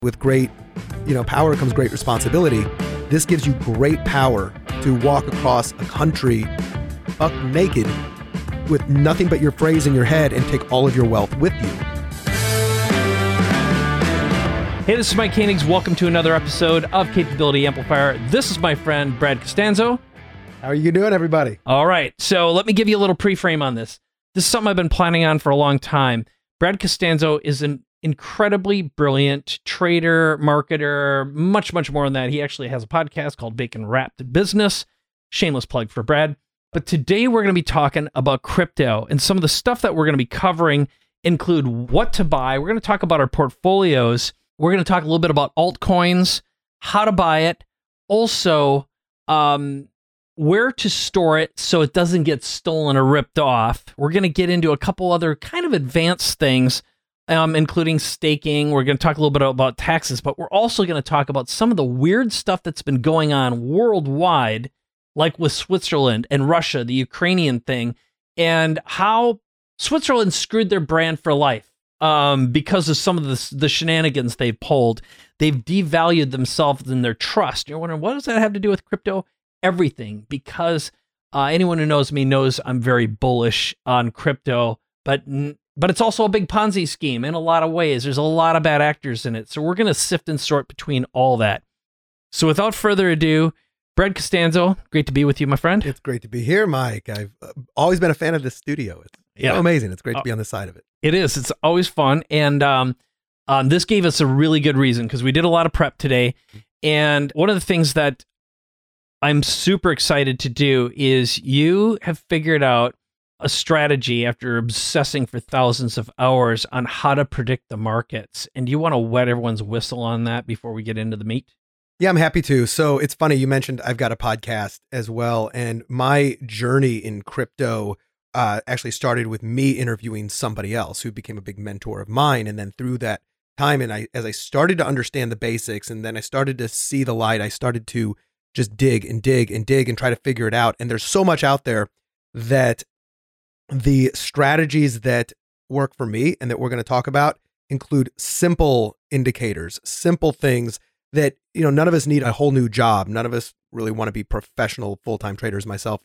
With great, you know, power comes great responsibility. This gives you great power to walk across a country buck naked with nothing but your phrase in your head and take all of your wealth with you. Hey, this is Mike Koenigs. Welcome to another episode of Capability Amplifier. This is my friend Brad Costanzo. How are you doing, everybody? All right, so let me give you a little pre-frame on this. This is something I've been planning on for a long time. Brad Costanzo is an incredibly brilliant trader, marketer, much, much more than that. He actually has a podcast called Bacon Wrapped Business. Shameless plug for Brad. But today we're going to be talking about crypto and some of the stuff that we're going to be covering include what to buy. We're going to talk about our portfolios. We're going to talk a little bit about altcoins, how to buy it, also um, where to store it so it doesn't get stolen or ripped off. We're going to get into a couple other kind of advanced things um, including staking. We're going to talk a little bit about taxes, but we're also going to talk about some of the weird stuff that's been going on worldwide, like with Switzerland and Russia, the Ukrainian thing, and how Switzerland screwed their brand for life um, because of some of the, the shenanigans they've pulled. They've devalued themselves and their trust. You're wondering, what does that have to do with crypto? Everything, because uh, anyone who knows me knows I'm very bullish on crypto, but but it's also a big Ponzi scheme in a lot of ways. There's a lot of bad actors in it. So we're going to sift and sort between all that. So without further ado, Brad Costanzo, great to be with you, my friend. It's great to be here, Mike. I've uh, always been a fan of this studio. It's yeah. so amazing. It's great to be on the side of it. It is. It's always fun. And um, um, this gave us a really good reason because we did a lot of prep today. And one of the things that I'm super excited to do is you have figured out a strategy after obsessing for thousands of hours on how to predict the markets. And do you want to wet everyone's whistle on that before we get into the meat? Yeah, I'm happy to. So it's funny you mentioned I've got a podcast as well, and my journey in crypto uh, actually started with me interviewing somebody else who became a big mentor of mine, and then through that time, and I as I started to understand the basics, and then I started to see the light, I started to just dig and dig and dig and try to figure it out. And there's so much out there that the strategies that work for me and that we're going to talk about include simple indicators, simple things that, you know, none of us need a whole new job. None of us really want to be professional full-time traders myself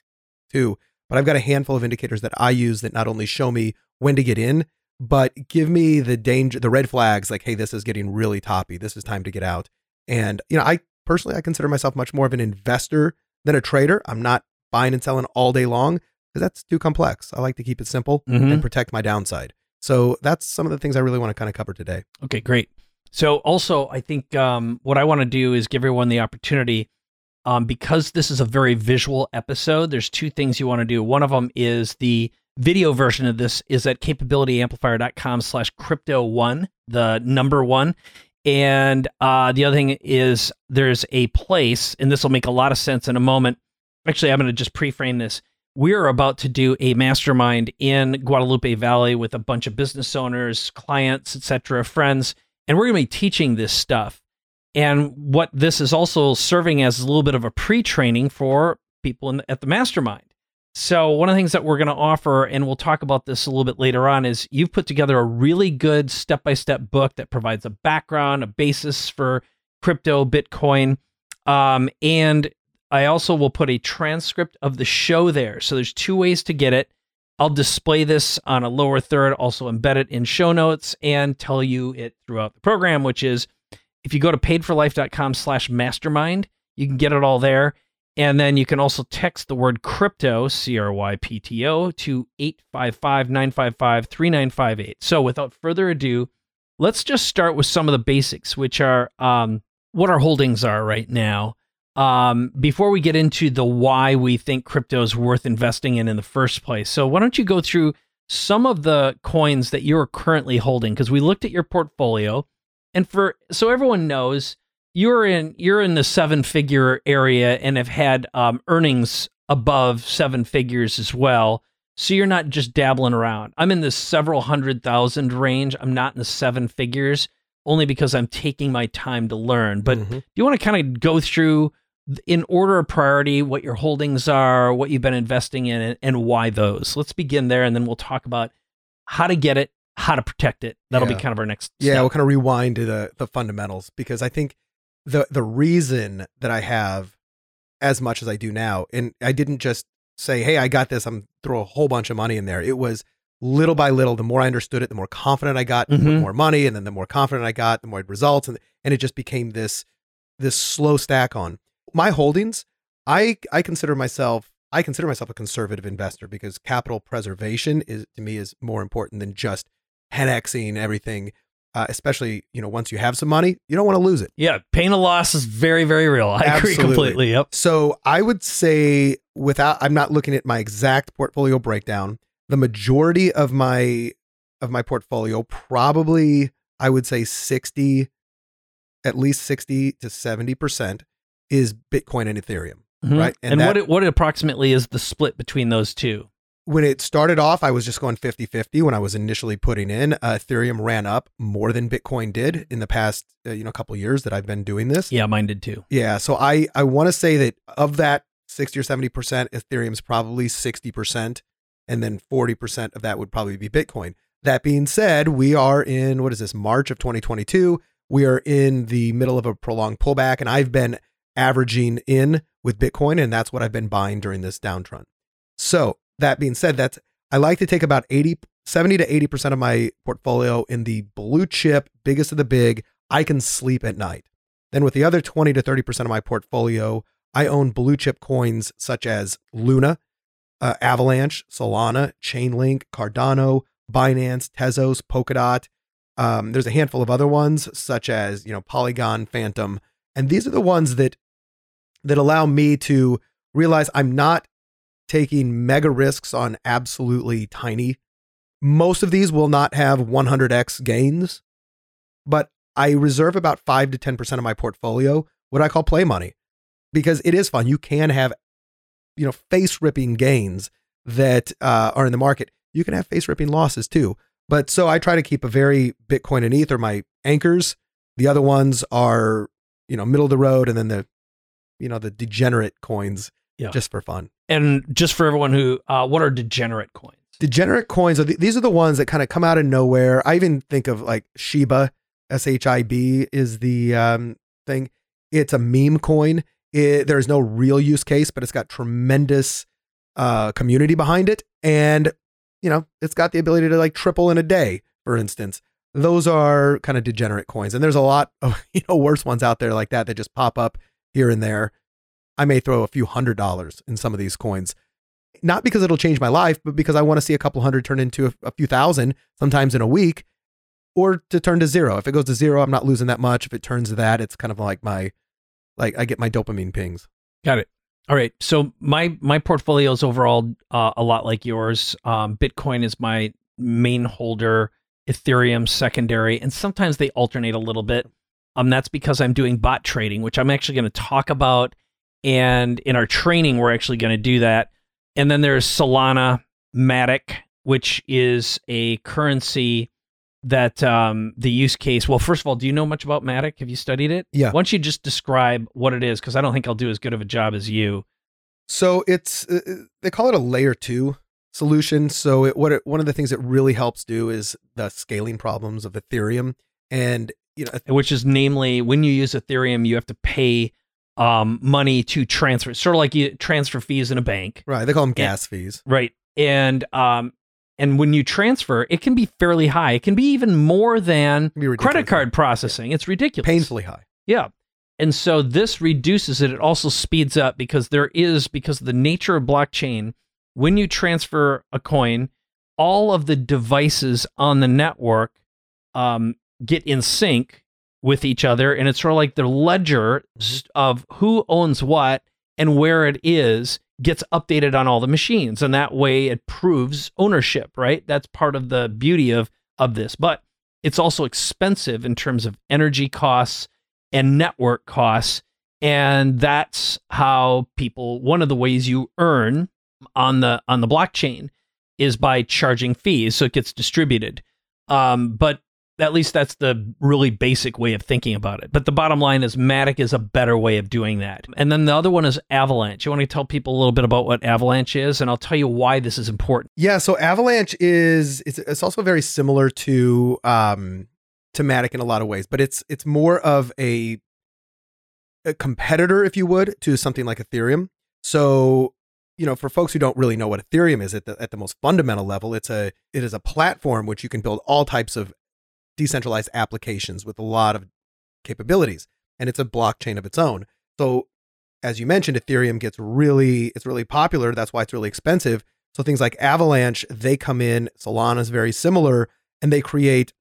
too. But I've got a handful of indicators that I use that not only show me when to get in, but give me the danger, the red flags like, hey, this is getting really toppy. This is time to get out. And, you know, I personally, I consider myself much more of an investor than a trader. I'm not buying and selling all day long, because that's too complex. I like to keep it simple mm-hmm. and protect my downside. So that's some of the things I really want to kind of cover today. Okay, great. So also, I think um, what I want to do is give everyone the opportunity. Um, because this is a very visual episode, there's two things you want to do. One of them is the video version of this is at capabilityamplifier.com slash crypto one, the number one. And uh, the other thing is there's a place, and this will make a lot of sense in a moment. Actually, I'm going to just pre-frame this we're about to do a mastermind in Guadalupe Valley with a bunch of business owners, clients, etc., friends, and we're going to be teaching this stuff. And what this is also serving as a little bit of a pre-training for people in, at the mastermind. So one of the things that we're going to offer, and we'll talk about this a little bit later on, is you've put together a really good step-by-step book that provides a background, a basis for crypto, Bitcoin, um, and I also will put a transcript of the show there. So there's two ways to get it. I'll display this on a lower third, also embed it in show notes and tell you it throughout the program, which is if you go to paidforlife.com slash mastermind, you can get it all there. And then you can also text the word crypto, C R Y P T O, to 855 955 3958. So without further ado, let's just start with some of the basics, which are um, what our holdings are right now um, before we get into the why we think crypto is worth investing in in the first place. So, why don't you go through some of the coins that you're currently holding? Because we looked at your portfolio, and for so everyone knows, you're in you're in the seven figure area and have had um, earnings above seven figures as well. So you're not just dabbling around. I'm in the several hundred thousand range. I'm not in the seven figures only because I'm taking my time to learn. But mm-hmm. do you want to kind of go through in order of priority, what your holdings are, what you've been investing in, and why those. Let's begin there, and then we'll talk about how to get it how to protect it. That'll Yeah. be kind of our next. Yeah, step. we'll kind of rewind to the the fundamentals because I think the the reason that I have as much as I do now, and I didn't just say, "Hey, I got this." I'm throw a whole bunch of money in there. It was little by little. The more I understood it, the more confident I got. put Mhm. more money, and then the more confident I got, the more results, and and it just became this this slow stack on my holdings. I I consider myself I consider myself a conservative investor because capital preservation is to me is more important than just 10xing everything. Uh, especially you know once you have some money, you don't want to lose it. Yeah, pain of loss is very, very real. I agree completely. Yep. So I would say without I'm not looking at my exact portfolio breakdown, the majority of my of my portfolio probably I would say 60 at least 60 to 70% is Bitcoin and Ethereum. Mhm. Right, and And, that- what what approximately is the split between those two? When it started off, I was just going 50-50 when I was initially putting in. Uh, Ethereum ran up more than Bitcoin did in the past uh, you know couple years that I've been doing this. Yeah, mine did too. Yeah, so I I want to say that of that 60 or 70%, Ethereum's probably 60% and then 40% of that would probably be Bitcoin. That being said, we are in what is this March of 2022. We are in the middle of a prolonged pullback and I've been averaging in with Bitcoin and that's what I've been buying during this downtrend. So, that being said, that's I like to take about 80 70 to 80% of my portfolio in the blue chip, biggest of the big. I can sleep at night. Then with the other 20 to 30% of my portfolio, I own blue chip coins such as Luna, uh, Avalanche, Solana, Chainlink, Cardano, Binance, Tezos, Polkadot. Um, there's a handful of other ones such as, you know, Polygon, Fantom. And these are the ones that that allow me to realize I'm not taking mega risks on absolutely tiny. Most of these will not have 100x gains, but I reserve about 5 to 10% of my portfolio, what I call play money, because it is fun. You can have, you know, face ripping gains that uh, are in the market. You can have face ripping losses too. But so I try to keep a very Bitcoin and ETH are my anchors. The other ones are, you know, middle of the road and then the, you know, the degenerate coins Yeah. just for fun. And just for everyone who, uh, what are degenerate coins? Degenerate coins are the, these are the ones that kind of come out of nowhere. I even think of like Shiba, S H I B is the um, thing. It's a meme coin. It, there's no real use case, but it's got tremendous uh, community behind it, and you know it's got the ability to like triple in a day, for instance. Those are kind of degenerate coins, and there's a lot of you know worse ones out there like that that just pop up here and there. I may throw a few hundred dollars in some of these coins not because it'll change my life, but because I want to see a couple hundred turn into a, a few thousand sometimes in a week or to turn to zero. If it goes to zero, I'm not losing that much. If it turns to that, it's kind of like my, like I get my dopamine pings. Got it. All right. So my my portfolio is overall uh, a lot like yours. Um, Bitcoin is my main holder, Ethereum secondary, and sometimes they alternate a little bit. Um, that's because I'm doing bot trading, which I'm actually going to talk about, and in our training we're actually going to do that. And then there's Solana Matic, which is a currency that um, the use case. Well, first of all, do you know much about Matic? Have you studied it? Yeah. Why don't you just describe what it is? Because I don't think I'll do as good of a job as you. So it's uh, they call it a layer two solution. So it, what it, one of the things it really helps do is the scaling problems of Ethereum, and you know which is namely when you use Ethereum, you have to pay um, money to transfer. It's sort of like you transfer fees in a bank, right? They call them gas fees. right? And um, and when you transfer, it can be fairly high. It can be even more than It can be ridiculous. credit card processing. It's ridiculous. painfully high. Yeah. And so this reduces it. It also speeds up because there is, because of the nature of blockchain, when you transfer a coin, all of the devices on the network um, get in sync with each other. And it's sort of like the ledger of who owns what and where it is gets updated on all the machines. And that way it proves ownership, right? That's part of the beauty of, of this. But it's also expensive in terms of energy costs and network costs. And that's how people one of the ways you earn on the on the blockchain is by charging fees. So it gets distributed. Um, but at least that's the really basic way of thinking about it. But the bottom line is Matic is a better way of doing that. And then the other one is Avalanche. You want to tell people a little bit about what Avalanche is, and I'll tell you why this is important. Yeah, so Avalanche is it's, it's also very similar to um to Matic in a lot of ways, but it's it's more of a a competitor, if you would, to something like Ethereum. So you know, for folks who don't really know what Ethereum is at the at the most fundamental level, it's a it is a platform which you can build all types of decentralized applications with a lot of capabilities, and it's a blockchain of its own. So, as you mentioned, Ethereum gets really it's really popular. That's why it's really expensive. So things like Avalanche, they come in. Solana is very similar, and they create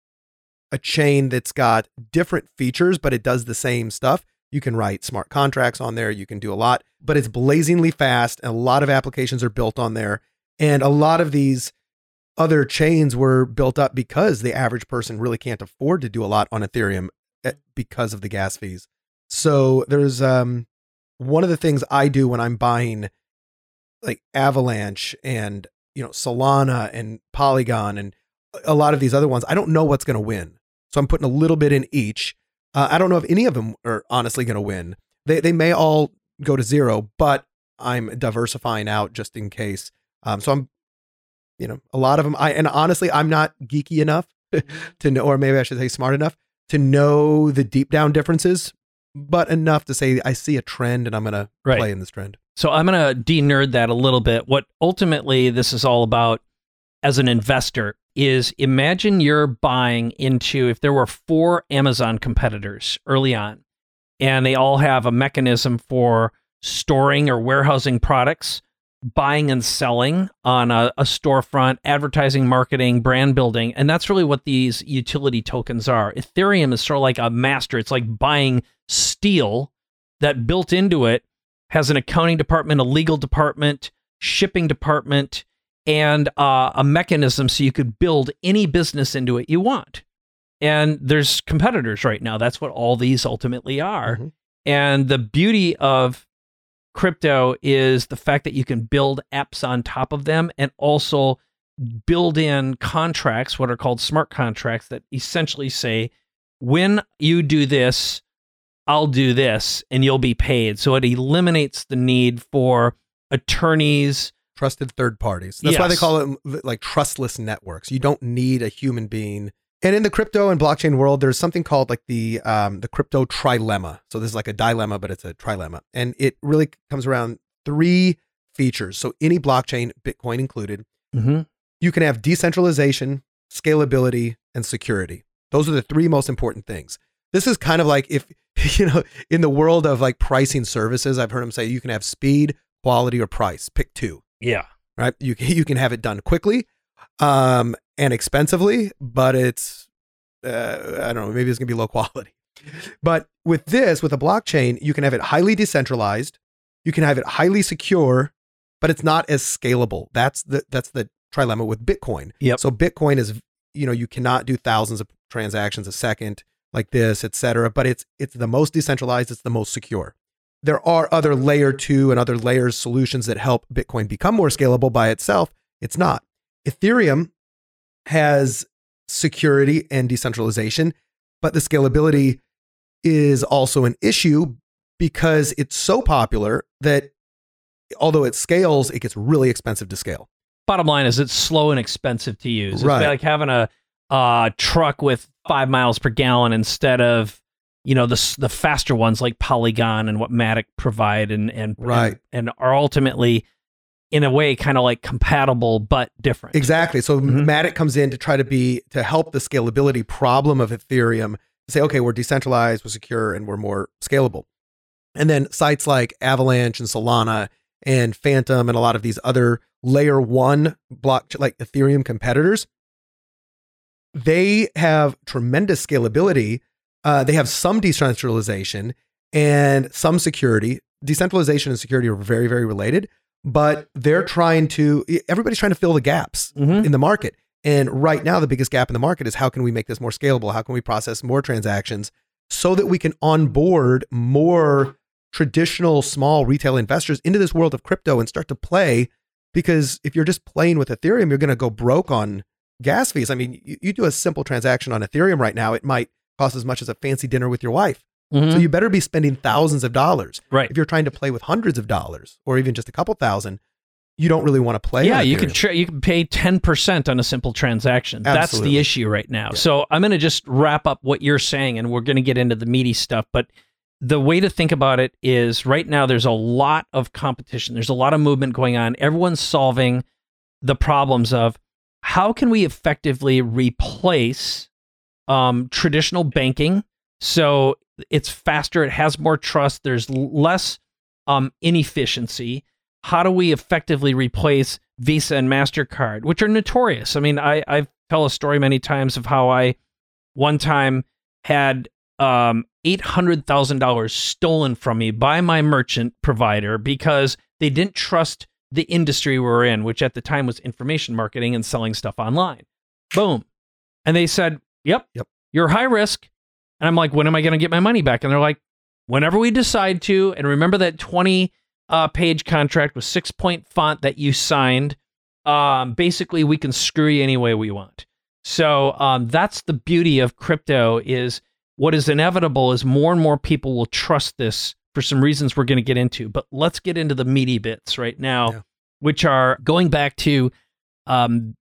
a chain that's got different features, but it does the same stuff. You can write smart contracts on there. You can do a lot, but it's blazingly fast. And a lot of applications are built on there. And a lot of these other chains were built up because the average person really can't afford to do a lot on Ethereum eh, because of the gas fees. So there's um, one of the things I do when I'm buying like Avalanche and you know Solana and Polygon and a lot of these other ones. I don't know what's going to win, so I'm putting a little bit in each uh, I don't know if any of them are honestly going to win. They they may all go to zero, but I'm diversifying out just in case. Um, so I'm, you know, a lot of them. I and honestly, I'm not geeky enough mm-hmm. to know, or maybe I should say smart enough to know the deep down differences, but enough to say I see a trend and I'm going to right. play in this trend. So I'm going to de-nerd that a little bit. What ultimately this is all about as an investor is imagine you're buying into if there were four Amazon competitors early on, and they all have a mechanism for storing or warehousing products, buying and selling on a, a, storefront, advertising, marketing, brand building. And that's really what these utility tokens are. Ethereum is sort of like a master. It's like buying steel that built into it has an accounting department, a legal department, shipping department, and uh, a mechanism so you could build any business into it you want. And there's competitors right now. That's what all these ultimately are. Mm-hmm. And the beauty of crypto is the fact that you can build apps on top of them and also build in contracts, what are called smart contracts, that essentially say, when you do this, I'll do this and you'll be paid. So it eliminates the need for attorneys trusted third parties. That's yes. why they call it like trustless networks. You don't need a human being. And in the crypto and blockchain world, there's something called like the um, the crypto trilemma. So this is like a dilemma, but it's a trilemma, and it really comes around three features. So any blockchain, Bitcoin included, mm-hmm. you can have decentralization, scalability, and security. Those are the three most important things. This is kind of like if you know in the world of like pricing services, I've heard them say you can have speed, quality, or price. Pick two. Yeah. Right. You you can have it done quickly, um, and expensively, but it's uh, I don't know. Maybe it's gonna be low quality. But with this, with a blockchain, you can have it highly decentralized. You can have it highly secure, but it's not as scalable. That's the that's the trilemma with Bitcoin. Yep. So Bitcoin is you know you cannot do thousands of transactions a second like this, et cetera. But it's it's the most decentralized. It's the most secure there are other layer two and other layers solutions that help Bitcoin become more scalable by itself. It's not. Ethereum has security and decentralization, but the scalability is also an issue because it's so popular that although it scales, it gets really expensive to scale. Bottom line is it's slow and expensive to use. It's right. like having a uh, truck with five miles per gallon instead of you know the the faster ones like Polygon and what Matic provide and and right and, and are ultimately in a way kind of like compatible but different. Exactly. So mm-hmm. Matic comes in to try to be to help the scalability problem of Ethereum. Say, okay, we're decentralized, we're secure, and we're more scalable. And then sites like Avalanche and Solana and Fantom and a lot of these other layer one block like Ethereum competitors, they have tremendous scalability uh, they have some decentralization and some security. Decentralization and security are very, very related, but they're trying to, everybody's trying to fill the gaps mm-hmm. in the market. And right now, the biggest gap in the market is how can we make this more scalable? How can we process more transactions so that we can onboard more traditional small retail investors into this world of crypto and start to play? Because if you're just playing with Ethereum, you're going to go broke on gas fees. I mean, you, you do a simple transaction on Ethereum right now, it might cost as much as a fancy dinner with your wife. Mhm. So you better be spending thousands of dollars. right. If you're trying to play with hundreds of dollars or even just a couple thousand, you don't really want to play. yeah, you can tra- you can pay ten percent on a simple transaction. That's the issue right now. Yeah. So I'm going to just wrap up what you're saying, and we're going to get into the meaty stuff. But the way to think about it is, right now there's a lot of competition. There's a lot of movement going on. Everyone's solving the problems of how can we effectively replace um, traditional banking so it's faster, it has more trust, there's less um, inefficiency. How do we effectively replace Visa and MasterCard, which are notorious? I mean, I, I tell a story many times of how I one time had um, $800,000 stolen from me by my merchant provider because they didn't trust the industry we were in, which at the time was information marketing and selling stuff online. Boom. And they said, Yep, Yep. you're high risk. And I'm like, When am I going to get my money back? And they're like, Whenever we decide to. And remember that 20 uh, page contract with six point font that you signed. Um, basically, we can screw you any way we want. So um, that's the beauty of crypto is what is inevitable is more and more people will trust this for some reasons we're going to get into. But let's get into the meaty bits right now, Yeah. which are going back to um,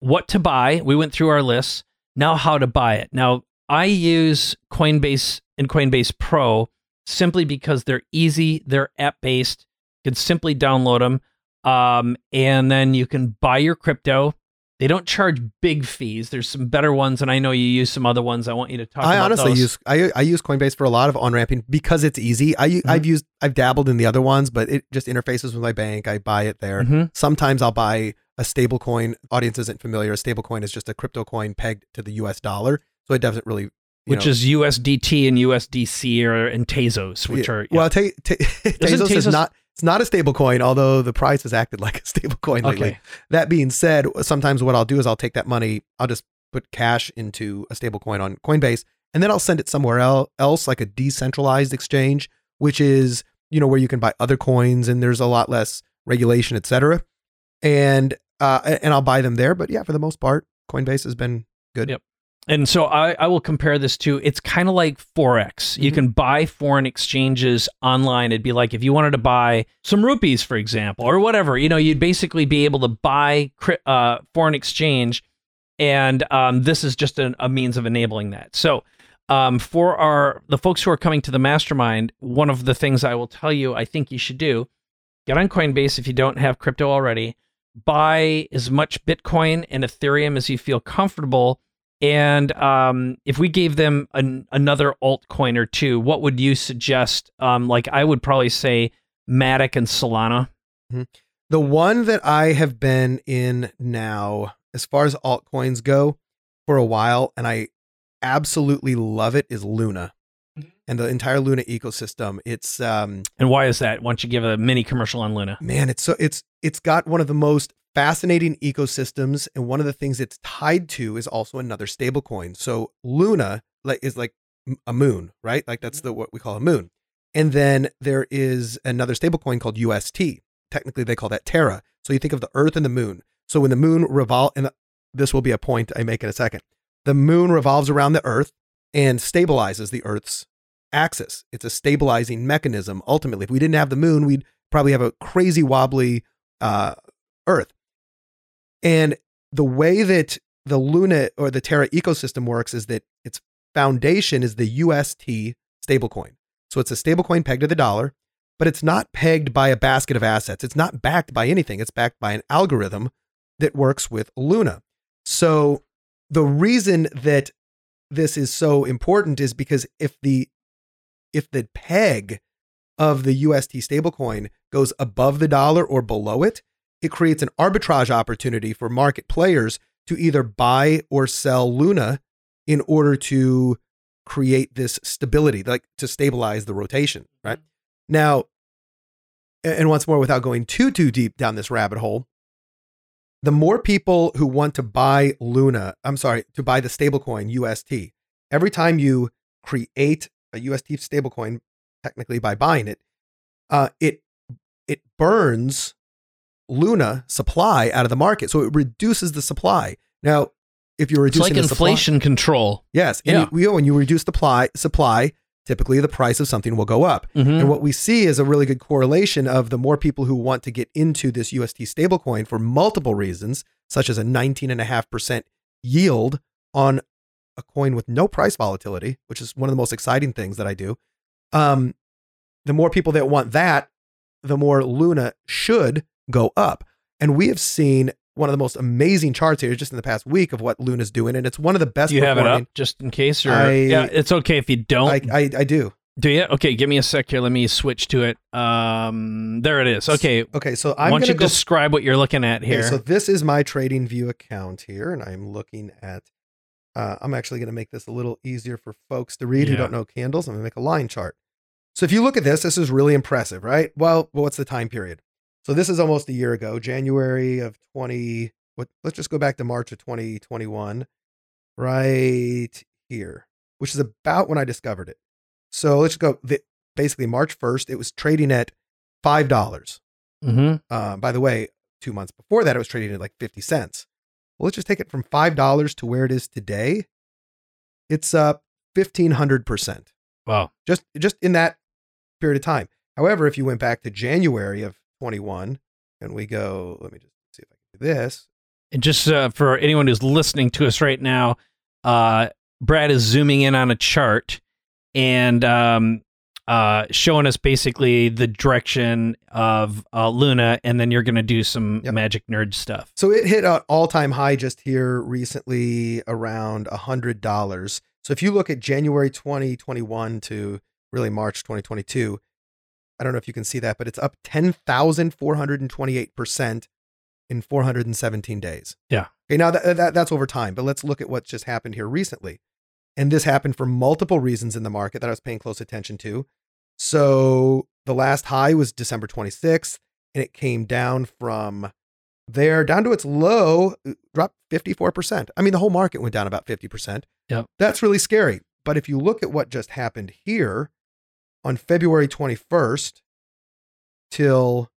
what to buy. We went through our lists. Now, how to buy it. Now, I use Coinbase and Coinbase Pro simply because they're easy, they're app based. You can simply download them, um, and then you can buy your crypto. They don't charge big fees. There's some better ones, and I know you use some other ones. I want you to talk. I about honestly those. use I, I use Coinbase for a lot of on ramping because it's easy. I Mhm. I've used I've dabbled in the other ones, but it just interfaces with my bank. I buy it there. Mhm. Sometimes I'll buy a stable coin. Audience isn't familiar. A stable coin is just a crypto coin pegged to the US dollar. So it doesn't really which know- is USDT and USDC or and Tezos, which Yeah. are well, ta- ta- Tezos is not it's not a stable coin, although the price has acted like a stable coin lately. okay. That being said, sometimes what I'll do is I'll take that money, I'll just put cash into a stable coin on Coinbase, and then I'll send it somewhere el- else, like a decentralized exchange, which is, you know, where you can buy other coins and there's a lot less regulation, et cetera. And uh, and I'll buy them there. But yeah, for the most part, Coinbase has been good. Yep. And so I, I will compare this to it's kind of like Forex. You Mhm. can buy foreign exchanges online. It'd be like if you wanted to buy some rupees, for example, or whatever, you know, you'd basically be able to buy uh, foreign exchange. And um, this is just an, a means of enabling that. So um, for our the folks who are coming to the mastermind, one of the things I will tell you I think you should do, get on Coinbase if you don't have crypto already, buy as much Bitcoin and Ethereum as you feel comfortable. And um, if we gave them an, another altcoin or two, what would you suggest? Um, like I would probably say Matic and Solana. The one that I have been in now, as far as altcoins go, for a while, and I absolutely love it, is Luna. Mhm. And the entire Luna ecosystem. It's um And why is that? Why don't you give a mini commercial on Luna? man, it's so it's it's got one of the most fascinating ecosystems, and one of the things it's tied to is also another stablecoin. So Luna like is like a moon, right? Like that's the what we call a moon. And then there is another stablecoin called UST. Technically, they call that Terra. So you think of the Earth and the Moon. So when the Moon revolve, and this will be a point I make in a second. The Moon revolves around the Earth and stabilizes the Earth's axis. It's a stabilizing mechanism. Ultimately, if we didn't have the Moon, we'd probably have a crazy wobbly uh, Earth. And the way that the Luna or the Terra ecosystem works is that its foundation is the UST stablecoin. So it's a stablecoin pegged to the dollar, but it's not pegged by a basket of assets. It's not backed by anything. It's backed by an algorithm that works with Luna. So the reason that this is so important is because if the if the peg of the UST stablecoin goes above the dollar or below it, it creates an arbitrage opportunity for market players to either buy or sell Luna in order to create this stability, like to stabilize the rotation, right? Now, and once more, without going too too deep down this rabbit hole, the more people who want to buy Luna, I'm sorry, to buy the stablecoin UST, every time you create a UST stablecoin, technically by buying it, uh, it it burns Luna supply out of the market, so it reduces the supply. Now, if you're reducing supply- It's like inflation control. yes, and Yeah. you, you- when you reduce the supply, supply, typically the price of something will go up. Mhm. And what we see is a really good correlation of the more people who want to get into this UST stablecoin for multiple reasons, such as a 19.5% yield on a coin with no price volatility, which is one of the most exciting things that I do. Um, the more people that want that, the more Luna should go up. And we have seen one of the most amazing charts here just in the past week of what Luna's doing. And it's one of the best you have it up just in case? Or I- yeah, it's okay if you don't. I, I, I do. do you? Okay, give me a sec here. Let me switch to it. Um, there it is. Okay, Okay, so I'm don't going you to go describe what you're looking at Okay, here? so this is my TradingView account here, and I'm looking at. Uh, I'm actually going to make this a little easier for folks to read who don't know candles. I'm going to make a line chart. So if you look at this, this is really impressive, right? Well, what's the time period? So this is almost a year ago, January of 20. What? Let's just go back to March of 2021, right here, which is about when I discovered it. So let's go. The, basically, March 1st, it was trading at five dollars. hmm Uh, by the way, two months before that, it was trading at like 50 cents. Well, let's just take it from $5 to where it is today. It's up 1500% Wow. just, just in that period of time. However, if you went back to January of 21 and we go, let me just see if I can do this. And just uh, for anyone who's listening to us right now, uh, Brad is zooming in on a chart and um, uh, showing us basically the direction of uh, Luna, and then you're going to do some Yep. magic nerd stuff. So it hit an all time high just here recently around $100. So if you look at January 2021 to really March 2022, I don't know if you can see that, but it's up 10,428% in 417 days. Yeah. Okay, now that, that that's over time, but let's look at what's just happened here recently. And this happened for multiple reasons in the market that I was paying close attention to. So the last high was December 26th, and it came down from there down to its low, dropped 54%. I mean, the whole market went down about 50%. Yep. That's really scary. But if you look at what just happened here on February 21st till,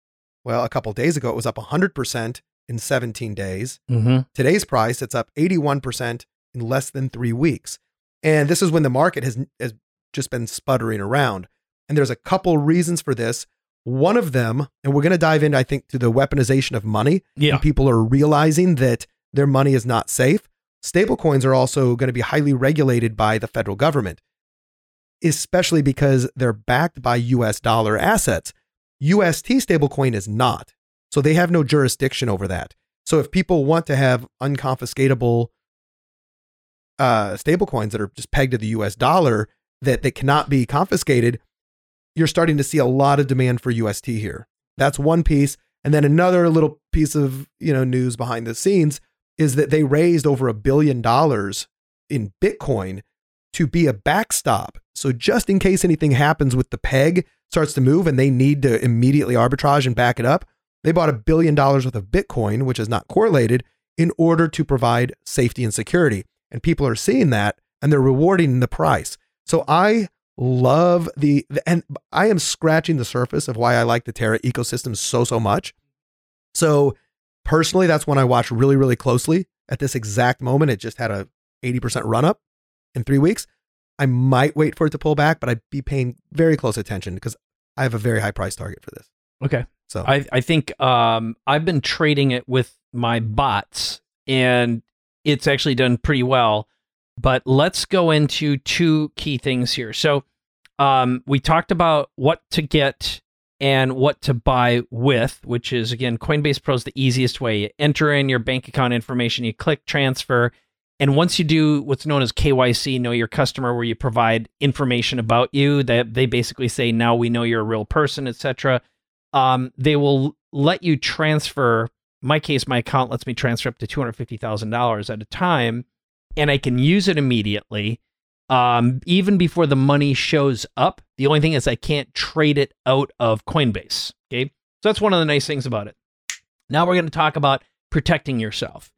well, a couple days ago, it was up 100% in 17 days. Mm-hmm. Today's price, it's up 81% in less than three weeks. And this is when the market has, has just been sputtering around. And there's a couple reasons for this. One of them, and we're going to dive into, I think, to the weaponization of money. Yeah. People are realizing that their money is not safe. Stablecoins are also going to be highly regulated by the federal government, especially because they're backed by US dollar assets. UST stablecoin is not. So they have no jurisdiction over that. So if people want to have unconfiscatable uh, stablecoins that are just pegged to the US dollar that, that cannot be confiscated, you're starting to see a lot of demand for UST here. That's one piece. And then another little piece of you know news behind the scenes is that they raised over a billion dollars in Bitcoin to be a backstop. So just in case anything happens with the peg starts to move and they need to immediately arbitrage and back it up, they bought a billion dollars worth of Bitcoin, which is not correlated, in order to provide safety and security. And people are seeing that and they're rewarding the price. So I love the, and I am scratching the surface of why I like the Terra ecosystem so so much. So personally, that's one I watch really really closely. At this exact moment, it just had a 80% run up in 3 weeks. I might wait for it to pull back, but I'd be paying very close attention because I have a very high price target for this. Okay. So I, I think um, I've been trading it with my bots and it's actually done pretty well. But let's go into two key things here. So um, we talked about what to get and what to buy with, which is again, Coinbase Pro is the easiest way. You enter in your bank account information, you click transfer. And once you do what's known as KYC, know your customer, where you provide information about you, that they basically say, now we know you're a real person, etc um, they will let you transfer. My case, my account lets me transfer up to two hundred fifty thousand dollars at a time, and I can use it immediately, um, even before the money shows up. The only thing is I can't trade it out of Coinbase. Okay, so that's one of the nice things about it. Now we're going to talk about protecting yourself.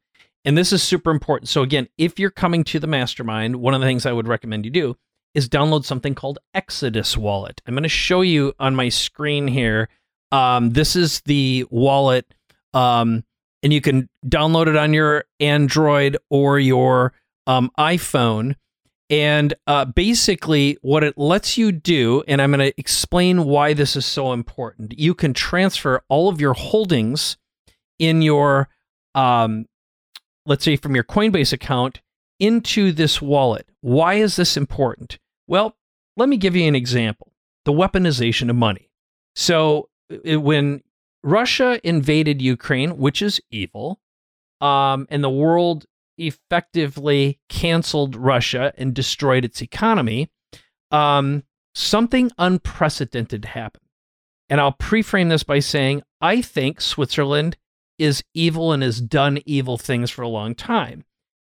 And this is super important. So, again, if you're coming to the mastermind, one of the things I would recommend you do is download something called Exodus Wallet. I'm going to show you on my screen here. Um, this is the wallet. Um, and you can download it on your Android or your um, iPhone. And uh, basically, what it lets you do, and I'm going to explain why this is so important. You can transfer all of your holdings in your, um, let's say, from your Coinbase account into this wallet. Why is this important? Well, let me give you an example the weaponization of money. So, when Russia invaded Ukraine, which is evil, um, and the world effectively canceled Russia and destroyed its economy, um, something unprecedented happened. And I'll preframe this by saying I think Switzerland is evil and has done evil things for a long time.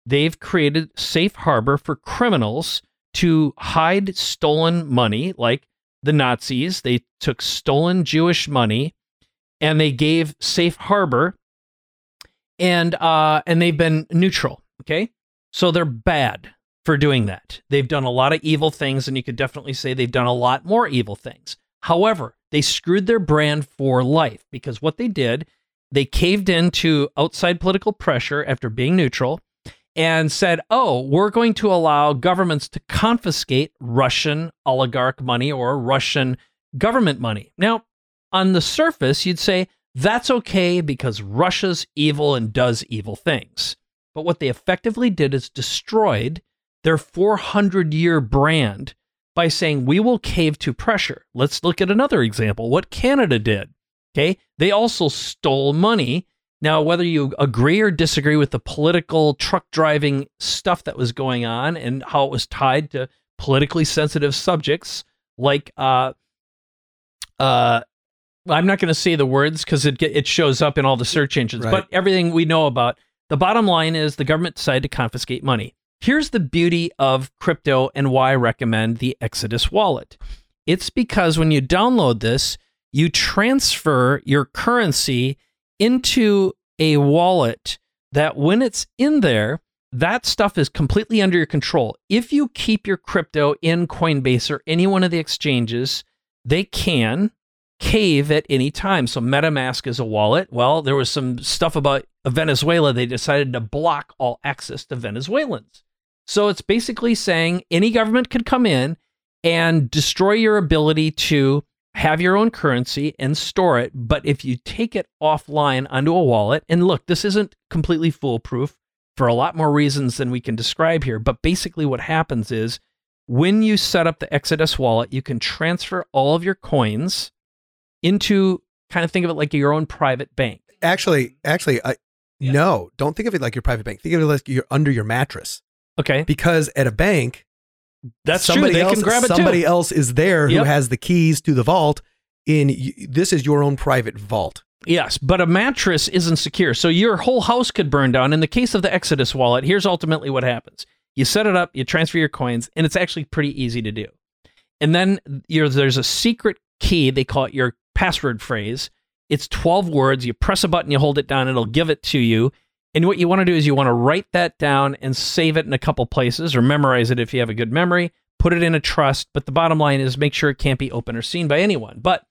They've created safe harbor for criminals to hide stolen money, like the Nazis. They took stolen Jewish money and they gave safe harbor and uh and they've been neutral okay so they're bad for doing that they've done a lot of evil things and you could definitely say they've done a lot more evil things however they screwed their brand for life because what they did they caved into outside political pressure after being neutral and said oh we're going to allow governments to confiscate russian oligarch money or russian government money now on the surface you'd say that's okay because Russia's evil and does evil things. But what they effectively did is destroyed their 400 year brand by saying, we will cave to pressure. Let's look at another example what Canada did. Okay. They also stole money. Now, whether you agree or disagree with the political truck driving stuff that was going on and how it was tied to politically sensitive subjects like uh, uh, I'm not going to say the words because it it shows up in all the search engines, right. but everything we know about. The bottom line is the government decided to confiscate money. Here's the beauty of crypto and why I recommend the Exodus wallet. It's because when you download this, you transfer your currency into a wallet that when it's in there, that stuff is completely under your control. If you keep your crypto in Coinbase or any one of the exchanges, they can cave at any time. So MetaMask is a wallet. Well, there was some stuff about Venezuela. They decided to block all access to Venezuelans. So it's basically saying any government could come in and destroy your ability to have your own currency and store it. But if you take it offline onto a wallet, and look, this isn't completely foolproof for a lot more reasons than we can describe here. But basically, what happens is when you set up the Exodus wallet, you can transfer all of your coins into kind of think of it like your own private bank. Actually, actually, I, yeah. no, don't think of it like your private bank. Think of it like you're under your mattress. Okay. Because at a bank, that's somebody true. They else, can grab it Somebody too. else is there who has the keys to the vault. In this is your own private vault. Yes, but a mattress isn't secure. So your whole house could burn down. In the case of the Exodus wallet, here's ultimately what happens. You set it up, you transfer your coins, and it's actually pretty easy to do. And then there's a secret key, they call it your password phrase. It's 12 words. You press a button, you hold it down, it'll give it to you. And what you want to do is you want to write that down and save it in a couple places or memorize it if you have a good memory, put it in a trust. But the bottom line is make sure it can't be open or seen by anyone. But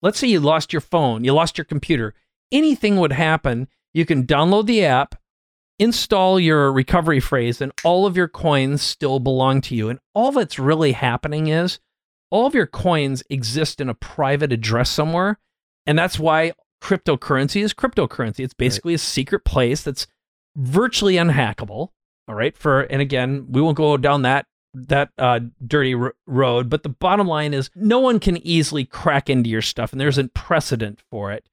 let's say you lost your phone, you lost your computer, anything would happen. You can download the app, install your recovery phrase, and all of your coins still belong to you. And all that's really happening is all of your coins exist in a private address somewhere. And that's why cryptocurrency is cryptocurrency. It's basically right. a secret place that's virtually unhackable. All right. For, and again, we won't go down that that uh, dirty r- road. But the bottom line is, no one can easily crack into your stuff, and there's a precedent for it.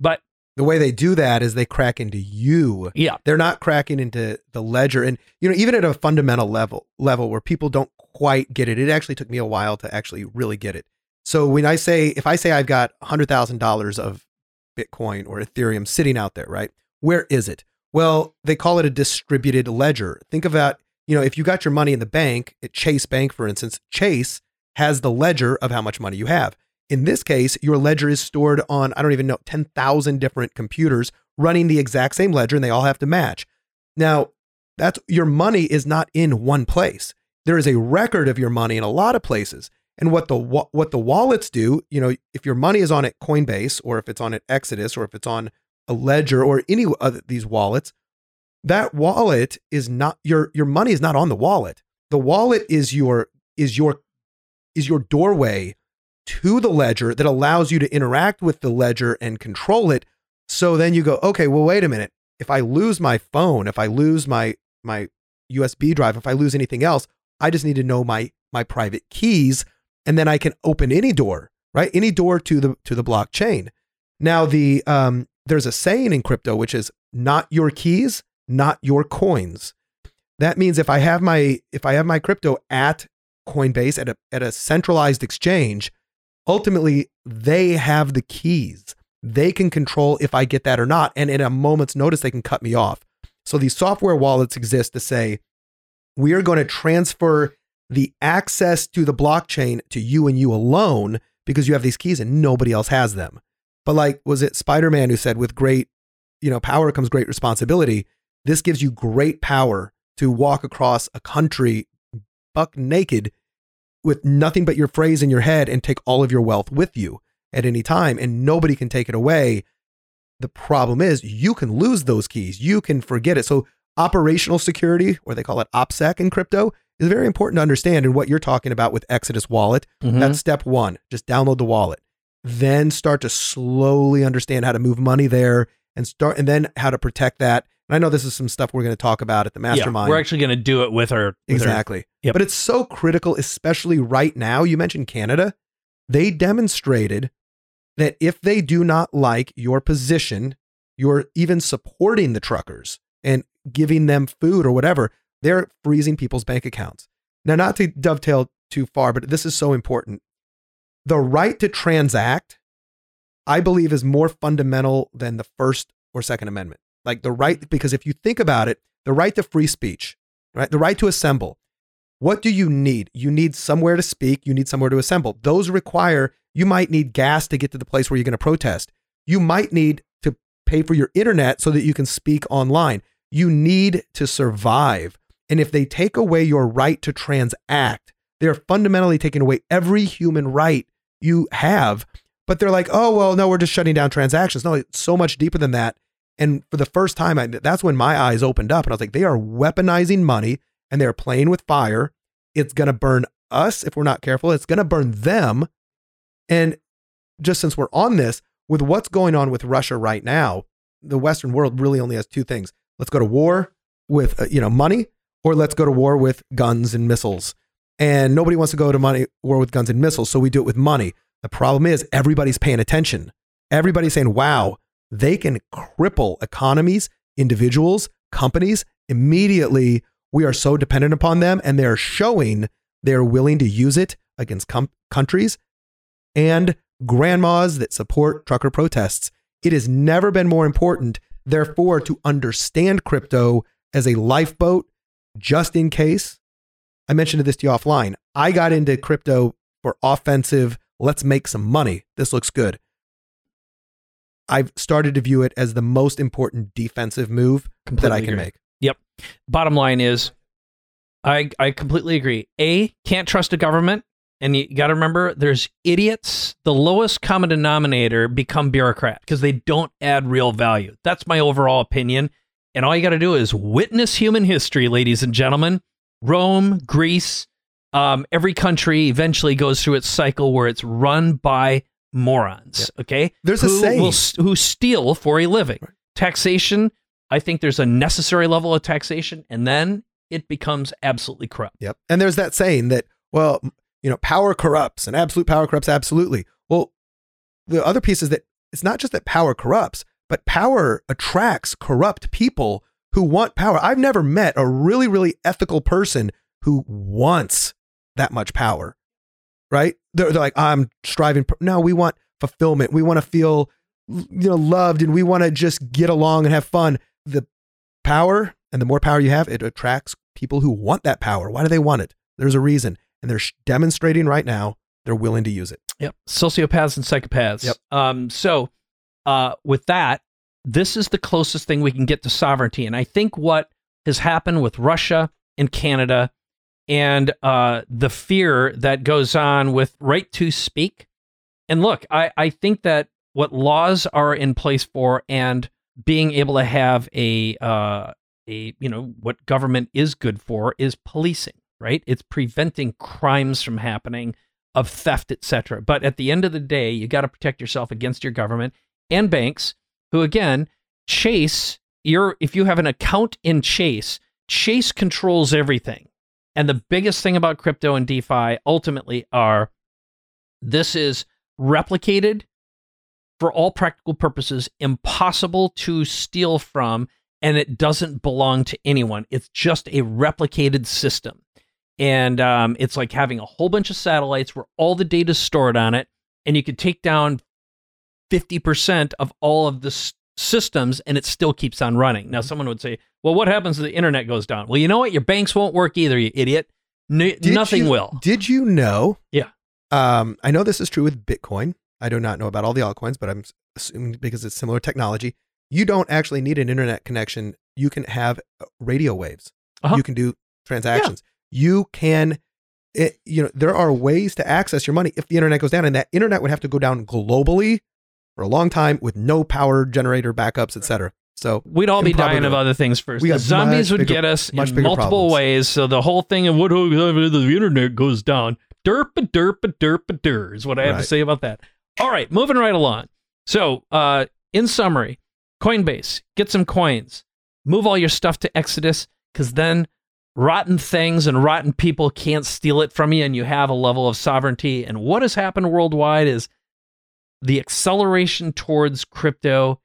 But the way they do that is they crack into you. Yeah. They're not cracking into the ledger. And, you know, even at a fundamental level, level where people don't quite get it, it actually took me a while to actually really get it. So when I say, if I say I've got $100,000 of Bitcoin or Ethereum sitting out there, right? Where is it? Well, they call it a distributed ledger. Think about, you know, if you got your money in the bank at Chase Bank, for instance, Chase has the ledger of how much money you have. In this case, your ledger is stored on, I don't even know, 10,000 different computers running the exact same ledger and they all have to match. Now, that's your money is not in one place. There is a record of your money in a lot of places. And what the what the wallets do, you know, if your money is on at Coinbase or if it's on at Exodus or if it's on a ledger or any of these wallets, that wallet is not your your money is not on the wallet. The wallet is your is your is your doorway to the ledger that allows you to interact with the ledger and control it. So then you go, okay, well, wait a minute. If I lose my phone, if I lose my my USB drive, if I lose anything else, I just need to know my my private keys, and then I can open any door, right? Any door to the to the blockchain. Now the um, there's a saying in crypto which is not your keys, not your coins. That means if I have my if I have my crypto at Coinbase at a at a centralized exchange, ultimately they have the keys. They can control if I get that or not, and in a moment's notice they can cut me off. So these software wallets exist to say we are going to transfer the access to the blockchain to you and you alone because you have these keys and nobody else has them. But like was it Spider-Man who said with great, you know, power comes great responsibility. This gives you great power to walk across a country buck naked with nothing but your phrase in your head and take all of your wealth with you at any time and nobody can take it away. The problem is you can lose those keys. You can forget it. So operational security, or they call it OPSEC in crypto, is very important to understand. And what you're talking about with Exodus Wallet, Mhm. that's step one. Just download the wallet. Then start to slowly understand how to move money there and start, and then how to protect that. And I know this is some stuff we're going to talk about at the mastermind. Yeah, we're actually going to do it with our with Exactly. Yep. But it's so critical, especially right now. You mentioned Canada. They demonstrated that if they do not like your position, you're even supporting the truckers and giving them food or whatever, they're freezing people's bank accounts. Now, not to dovetail too far, but this is so important. The right to transact, I believe, is more fundamental than the First or Second Amendment. Like the right, because if you think about it, the right to free speech, right? The right to assemble. What do you need? You need somewhere to speak, you need somewhere to assemble. Those require, you might need gas to get to the place where you're going to protest. You might need to pay for your internet so that you can speak online. You need to survive. And if they take away your right to transact, they're fundamentally taking away every human right you have. But they're like, oh, well, no, we're just shutting down transactions. No, it's so much deeper than that. And for the first time, I, that's when my eyes opened up and I was like, they are weaponizing money and they're playing with fire. It's going to burn us if we're not careful. It's going to burn them. And just since we're on this, with what's going on with Russia right now, the Western world really only has two things. Let's go to war with, uh, you know, money or let's go to war with guns and missiles. And nobody wants to go to money war with guns and missiles, so we do it with money. The problem is everybody's paying attention. Everybody's saying, "Wow, they can cripple economies, individuals, companies immediately. We are so dependent upon them, and they're showing they're willing to use it against com- countries and grandmas that support trucker protests. It has never been more important, therefore, to understand crypto as a lifeboat just in case. I mentioned this to you offline. I got into crypto for offensive, let's make some money. This looks good. I've started to view it as the most important defensive move that I can agree. make. Yep. Bottom line is, I I completely agree. A can't trust a government, and you got to remember, there's idiots. The lowest common denominator become bureaucrat because they don't add real value. That's my overall opinion. And all you got to do is witness human history, ladies and gentlemen. Rome, Greece, um, every country eventually goes through its cycle where it's run by morons. Okay, There's a saying. will who steal for a living. Taxation. I think there's a necessary level of taxation, and then it becomes absolutely corrupt. Yep. And there's that saying that, well, you know, power corrupts and absolute power corrupts absolutely. Well, the other piece is that it's not just that power corrupts, but power attracts corrupt people who want power. I've never met a really, really ethical person who wants that much power, right? They're, they're like, I'm striving. No, we want fulfillment. We want to feel, you know, loved and we want to just get along and have fun. The power and the more power you have, it attracts people who want that power. Why do they want it? There's a reason. And they're sh- demonstrating right now they're willing to use it. Yep. Sociopaths and psychopaths. Yep. Um, so uh, with that, this is the closest thing we can get to sovereignty. And I think what has happened with Russia and Canada and uh, the fear that goes on with right to speak. And look, I, I think that what laws are in place for and being able to have a uh, a you know what government is good for is policing right it's preventing crimes from happening of theft etc but at the end of the day you got to protect yourself against your government and banks who again chase your if you have an account in chase chase controls everything and the biggest thing about crypto and defi ultimately are this is replicated for all practical purposes impossible to steal from and it doesn't belong to anyone. It's just a replicated system. And um, it's like having a whole bunch of satellites where all the data is stored on it, and you could take down 50% of all of the s- systems and it still keeps on running. Now, someone would say, well, what happens if the internet goes down? Well, you know what? Your banks won't work either, you idiot. N- nothing you- will. Did you know? Yeah. Um, I know this is true with Bitcoin. I do not know about all the altcoins, but I'm assuming because it's similar technology, you don't actually need an internet connection. You can have uh, radio waves. Uh-huh. You can do transactions. You can, it, you know, there are ways to access your money if the internet goes down, and that internet would have to go down globally for a long time with no power generator backups, etc. So We'd all be dying of other things first. The zombies would bigger- get us in multiple problems. ways. So the whole thing of what the internet goes down, derp a derp a derp a der is what I have to say about that. All right, moving right along. So, uh, in summary, Coinbase, get some coins, move all your stuff to Exodus, because then rotten things and rotten people can't steal it from you, and you have a level of sovereignty. And what has happened worldwide is the acceleration towards crypto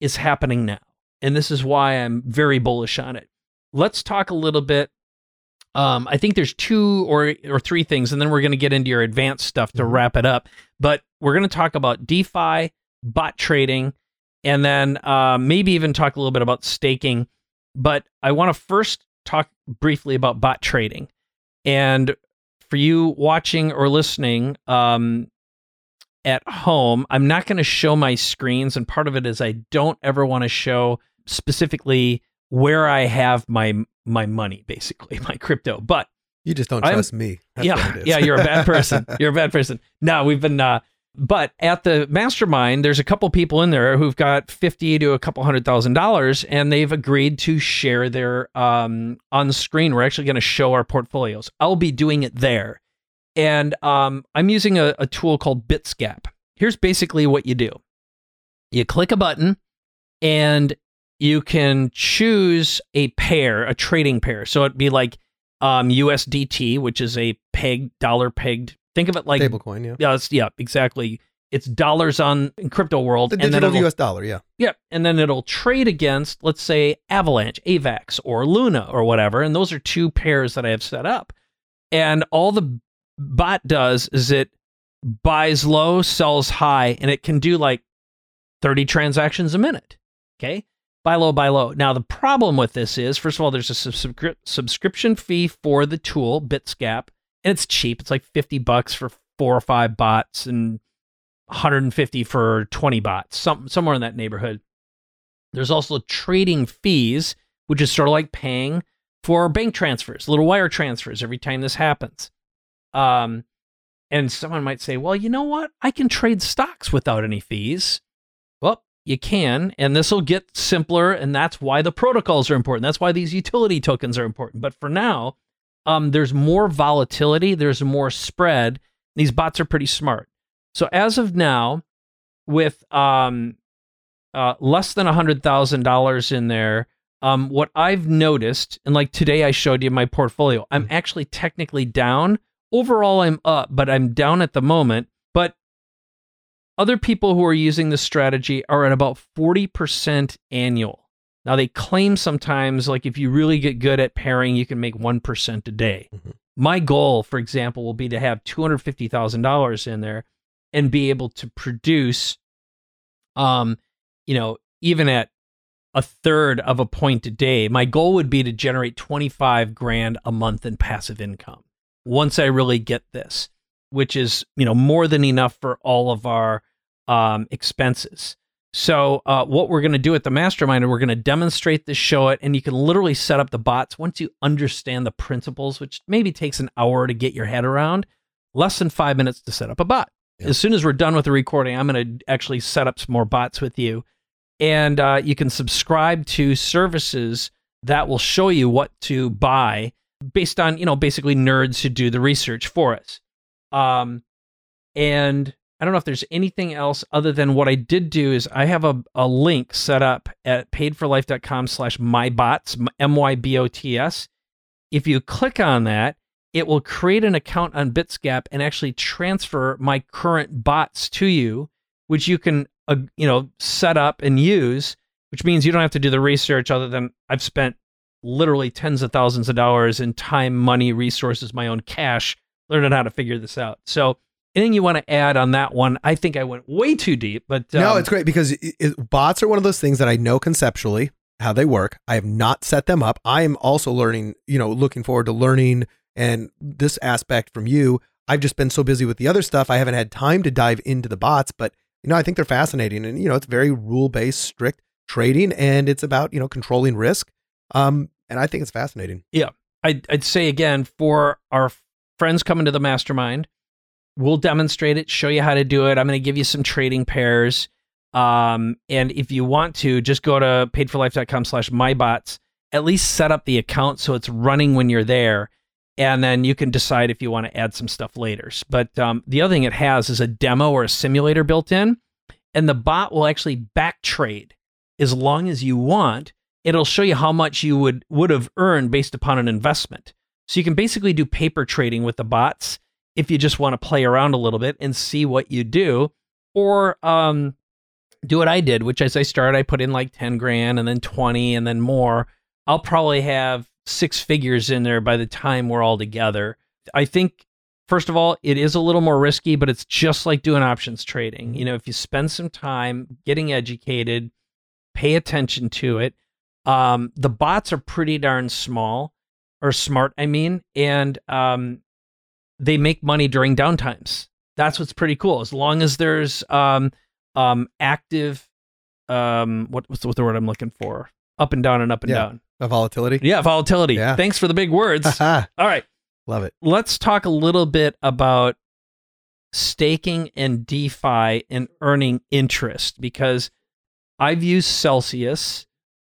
is happening now. And this is why I'm very bullish on it. Let's talk a little bit. Um, I think there's two or or three things, and then we're going to get into your advanced stuff to Mhm. wrap it up. But we're going to talk about DeFi, bot trading, and then uh, maybe even talk a little bit about staking. But I want to first talk briefly about bot trading. And for you watching or listening, um, at home, I'm not going to show my screens. And part of it is I don't ever want to show specifically where I have my my money, basically my crypto. But you just don't I'm- trust me. That's yeah, what it is. yeah, you're a bad person. You're a bad person. No, we've been. Uh, but at the mastermind, there's a couple people in there who've got fifty to a couple hundred thousand dollars, and they've agreed to share their um on screen. We're actually going to show our portfolios. I'll be doing it there, and um, I'm using a, a tool called Bitsgap. Here's basically what you do: you click a button, and you can choose a pair, a trading pair. So it'd be like um, USDT, which is a pegged dollar pegged. Think of it like Stablecoin, yeah. yeah, yeah, exactly. It's dollars on in crypto world, The and then digital US dollar, yeah. yeah, and then it'll trade against, let's say, Avalanche, Avax, or Luna, or whatever. And those are two pairs that I have set up. And all the bot does is it buys low, sells high, and it can do like 30 transactions a minute. Okay. Buy low, buy low. Now, the problem with this is, first of all, there's a subscri- subscription fee for the tool, Bitsgap, and it's cheap. It's like 50 bucks for four or five bots and 150 for 20 bots, some, somewhere in that neighborhood. There's also trading fees, which is sort of like paying for bank transfers, little wire transfers every time this happens. Um, and someone might say, well, you know what? I can trade stocks without any fees. Well, you can, and this will get simpler, and that's why the protocols are important. That's why these utility tokens are important. But for now, um, there's more volatility, there's more spread. These bots are pretty smart. So as of now, with um, uh, less than hundred thousand dollars in there, um, what I've noticed, and like today I showed you my portfolio, I'm actually technically down. Overall, I'm up, but I'm down at the moment. But other people who are using this strategy are at about 40% annual. Now, they claim sometimes, like, if you really get good at pairing, you can make 1% a day. Mhm. My goal, for example, will be to have $250,000 in there and be able to produce, um, you know, even at a third of a point a day. My goal would be to generate 25 grand a month in passive income once I really get this, which is, you know, more than enough for all of our um, expenses. So, uh, what we're going to do at the mastermind, we're going to demonstrate this, show it, and you can literally set up the bots once you understand the principles, which maybe takes an hour to get your head around, less than five minutes to set up a bot. Yeah. As soon as we're done with the recording, I'm going to actually set up some more bots with you. And uh, you can subscribe to services that will show you what to buy based on, you know, basically nerds who do the research for us. Um, and I don't know if there's anything else other than what I did do is I have a, a link set up at paidforlife.com slash mybots, M-Y-B-O-T-S. If you click on that, it will create an account on Bitsgap and actually transfer my current bots to you, which you can, uh, you know, set up and use, which means you don't have to do the research other than I've spent literally tens of thousands of dollars in time, money, resources, my own cash, learning how to figure this out. So anything you want to add on that one? I think I went way too deep, but um, no, it's great because it, it, bots are one of those things that I know conceptually how they work. I have not set them up. I am also learning, you know, looking forward to learning and this aspect from you. I've just been so busy with the other stuff. I haven't had time to dive into the bots, but you know, I think they're fascinating and you know, it's very rule-based, strict trading and it's about, you know, controlling risk. Um and I think it's fascinating. Yeah. I'd, I'd say again for our friends coming to the mastermind, we'll demonstrate it, show you how to do it. I'm going to give you some trading pairs. Um, and if you want to, just go to paidforlife.com slash mybots. At least set up the account so it's running when you're there. And then you can decide if you want to add some stuff later. But um, the other thing it has is a demo or a simulator built in. And the bot will actually back trade as long as you want. It'll show you how much you would would have earned based upon an investment. So you can basically do paper trading with the bots if you just want to play around a little bit and see what you do, or um, do what I did, which as I started, I put in like 10 grand and then 20 and then more. I'll probably have six figures in there by the time we're all together. I think, first of all, it is a little more risky, but it's just like doing options trading. You know, if you spend some time getting educated, pay attention to it, um, the bots are pretty darn small or smart, I mean, and um, they make money during downtimes. That's what's pretty cool. As long as there's um, um, active, um, what, what's the word I'm looking for? Up and down and up and Yeah. down. A volatility. Yeah, volatility. Yeah. Thanks for the big words. All right, Love it. let's talk a little bit about staking and DeFi and earning interest because I've used Celsius.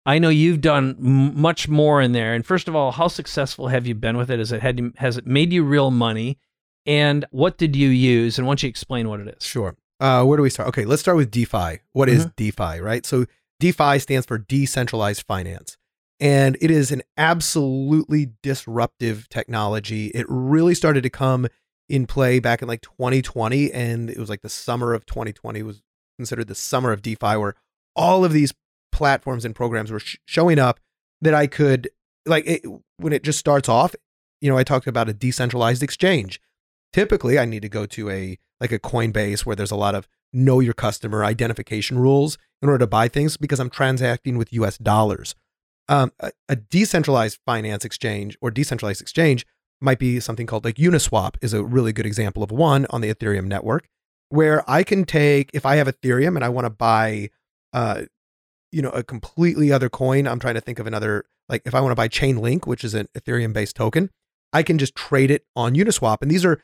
I know you've done m- much more in there. And first of all, how successful have you been with it? Has it had has it made you real money? And what did you use? And why don't you explain what it is? Sure. Uh, where do we start? Okay, let's start with DeFi. What is DeFi, right? So DeFi stands for decentralized finance. And it is an absolutely disruptive technology. It really started to come in play back in like 2020. And it was like the summer of 2020 was considered the summer of DeFi, where all of these platforms and programs were sh- showing up that I could, like, it, when it just starts off, you know, I talked about a decentralized exchange. Typically, I need to go to a like a Coinbase where there's a lot of know your customer identification rules in order to buy things because I'm transacting with US dollars. Um, a, a decentralized finance exchange or decentralized exchange might be something called like Uniswap is a really good example of one on the Ethereum network where I can take if I have Ethereum and I want to buy uh you know a completely other coin I'm trying to think of another like if I want to buy Chainlink which is an Ethereum based token I can just trade it on Uniswap and these are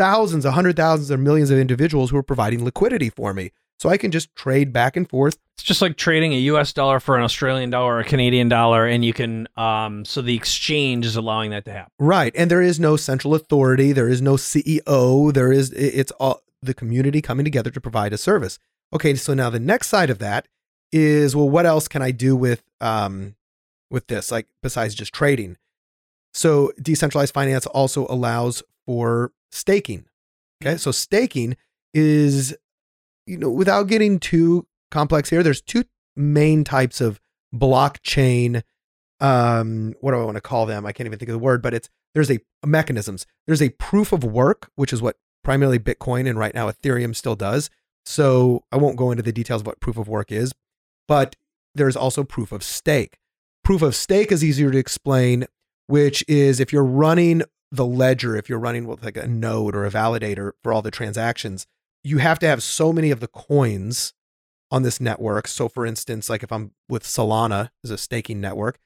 thousands, a hundred thousands, or millions of individuals who are providing liquidity for me. So I can just trade back and forth. It's just like trading a US dollar for an Australian dollar or a Canadian dollar, and you can um so the exchange is allowing that to happen. Right. And there is no central authority. There is no CEO. There is, it's all the community coming together to provide a service. Okay. So now the next side of that is, well, what else can I do with, um, with this, like besides just trading? So decentralized finance also allows for staking. Okay. So staking is, you know, without getting too complex here, there's two main types of blockchain. Um, what do I want to call them? I can't even think of the word, but it's there's a mechanisms. There's a proof of work, which is what primarily Bitcoin and right now Ethereum still does. So I won't go into the details of what proof of work is, but there's also proof of stake. Proof of stake is easier to explain, which is if you're running the ledger, if you're running with like a node or a validator for all the transactions, you have to have so many of the coins on this network. So for instance, like if I'm with Solana as a staking network,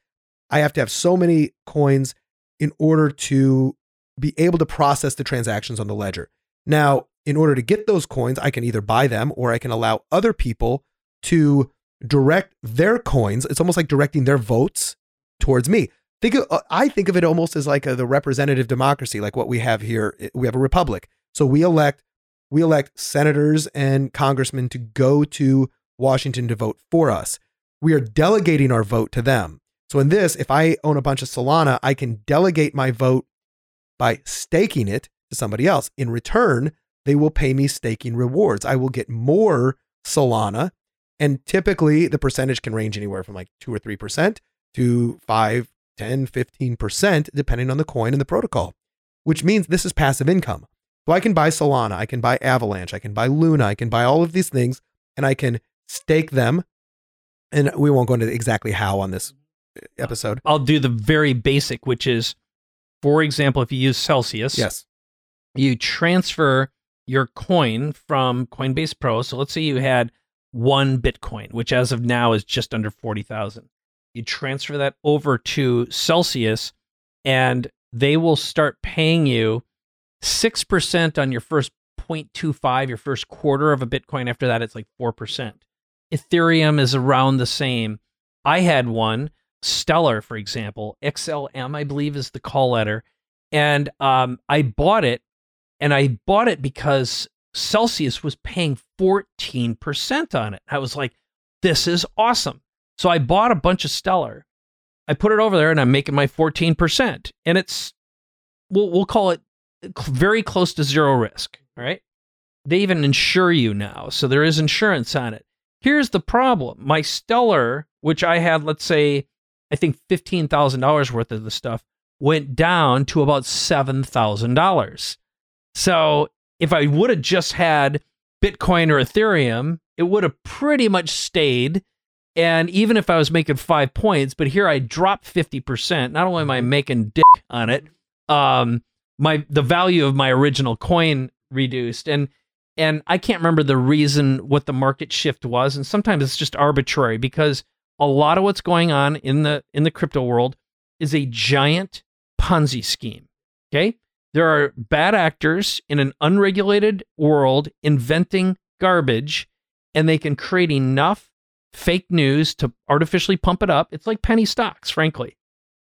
I have to have so many coins in order to be able to process the transactions on the ledger. Now, in order to get those coins, I can either buy them or I can allow other people to direct their coins. It's almost like directing their votes towards me. Think of, uh, I think of it almost as like a, the representative democracy, like what we have here. We have a republic, so we elect we elect senators and congressmen to go to Washington to vote for us. We are delegating our vote to them. So in this, if I own a bunch of Solana, I can delegate my vote by staking it to somebody else. In return, they will pay me staking rewards. I will get more Solana. And typically the percentage can range anywhere from like two or 3% to 5, 10, 15%, depending on the coin and the protocol, which means this is passive income. So I can buy Solana, I can buy Avalanche, I can buy Luna, I can buy all of these things, and I can stake them. And we won't go into exactly how on this uh, episode. I'll do the very basic, which is, for example, if you use Celsius, Yes. you transfer your coin from Coinbase Pro. So let's say you had one Bitcoin, which as of now is just under 40,000. You transfer that over to Celsius and they will start paying you 6% on your first 0.25, your first quarter of a Bitcoin. After that, it's like 4%. Ethereum is around the same. I had one, Stellar, for example, XLM, I believe is the call letter. And um, I bought it, and I bought it because Celsius was paying 14% on it. I was like, this is awesome. So I bought a bunch of Stellar. I put it over there and I'm making my 14%. And it's, we'll, we'll call it very close to zero risk. Right. They even insure you now. So there is insurance on it. Here's the problem my Stellar, which I had, let's say, I think $15,000 worth of the stuff, went down to about $7,000. So if I would have just had Bitcoin or Ethereum, it would have pretty much stayed. And even if I was making five points, but here I dropped 50%, not only am I making dick on it, um, my the value of my original coin reduced. And and I can't remember the reason what the market shift was. And sometimes it's just arbitrary because a lot of what's going on in the in the crypto world is a giant Ponzi scheme. Okay? There are bad actors in an unregulated world inventing garbage and they can create enough fake news to artificially pump it up. It's like penny stocks, frankly.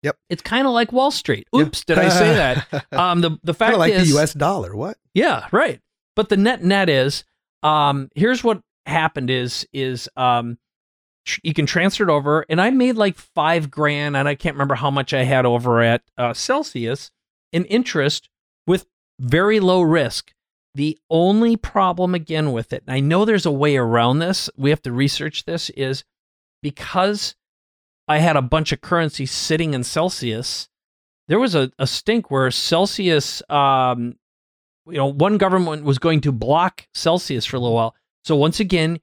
Yep. It's kind of like Wall Street. Oops, did I say that? Um the the fact of like is the US dollar. What? yeah, right. But the net net is um here's what happened is is um tr- you can transfer it over and I made like 5 grand and I can't remember how much I had over at uh, Celsius in interest with very low risk. The only problem again with it, and I know there's a way around this, we have to research this, is because I had a bunch of currency sitting in Celsius, there was a, a stink where Celsius, um, you know, one government was going to block Celsius for a little while. So once again,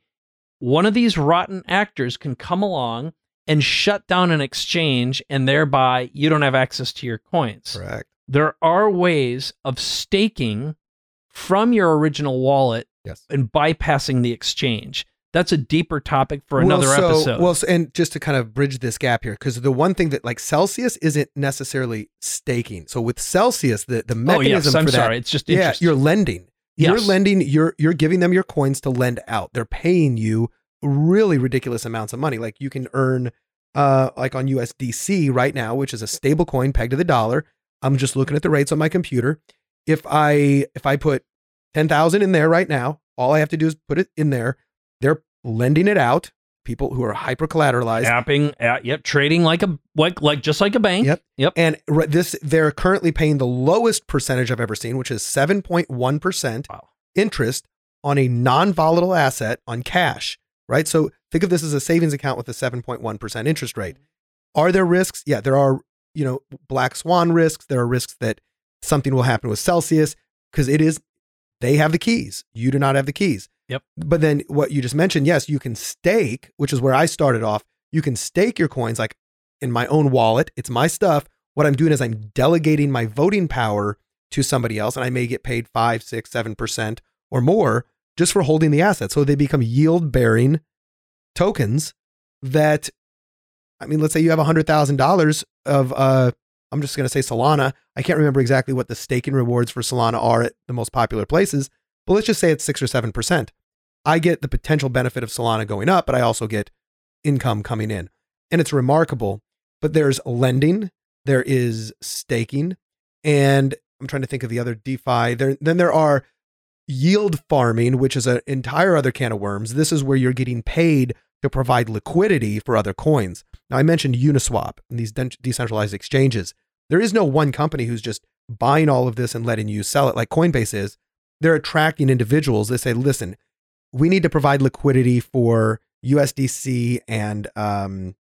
one of these rotten actors can come along and shut down an exchange, and thereby you don't have access to your coins Correct. There are ways of staking from your original wallet Yes. and bypassing the exchange. That's a deeper topic for another well, so, episode. Well, so, and just to kind of bridge this gap here, because the one thing that like Celsius isn't necessarily staking. So with Celsius, the the oh mechanism yes, I'm for that, sorry. It's just yeah, you're lending. Yes. You're lending. You're you're giving them your coins to lend out. They're paying you really ridiculous amounts of money. Like you can earn, uh, like on USDC right now, which is a stable coin pegged to the dollar. I'm just looking at the rates on my computer. If I if I put ten thousand in there right now, all I have to do is put it in there. They're lending it out. People who are hyper collateralized. Apping, uh, yep, trading like a like like just like a bank. Yep. Yep. And this, they're currently paying the lowest percentage I've ever seen, which is 7.1% Wow. interest on a non volatile asset on cash, right? So think of this as a savings account with a 7.1% interest rate. Are there risks? Yeah, there are, you know, black swan risks. There are risks that something will happen with Celsius because it is, they have the keys. You do not have the keys. Yep. But then what you just mentioned, yes, you can stake, which is where I started off. You can stake your coins like in my own wallet. It's my stuff. What I'm doing is I'm delegating my voting power to somebody else, and I may get paid five, six, seven percent or more just for holding the asset. So they become yield bearing tokens that, I mean, let's say you have $100,000 of uh, I'm just going to say Solana. I can't remember exactly what the staking rewards for Solana are at the most popular places, but let's just say it's six or 7%. I get the potential benefit of Solana going up, but I also get income coming in. And it's remarkable. But there's lending, there is staking, and I'm trying to think of the other DeFi. There, then there are yield farming, which is an entire other can of worms. This is where you're getting paid to provide liquidity for other coins. Now, I mentioned Uniswap and these de- decentralized exchanges. There is no one company who's just buying all of this and letting you sell it like Coinbase is. They're attracting individuals. They say, listen, we need to provide liquidity for USDC and um,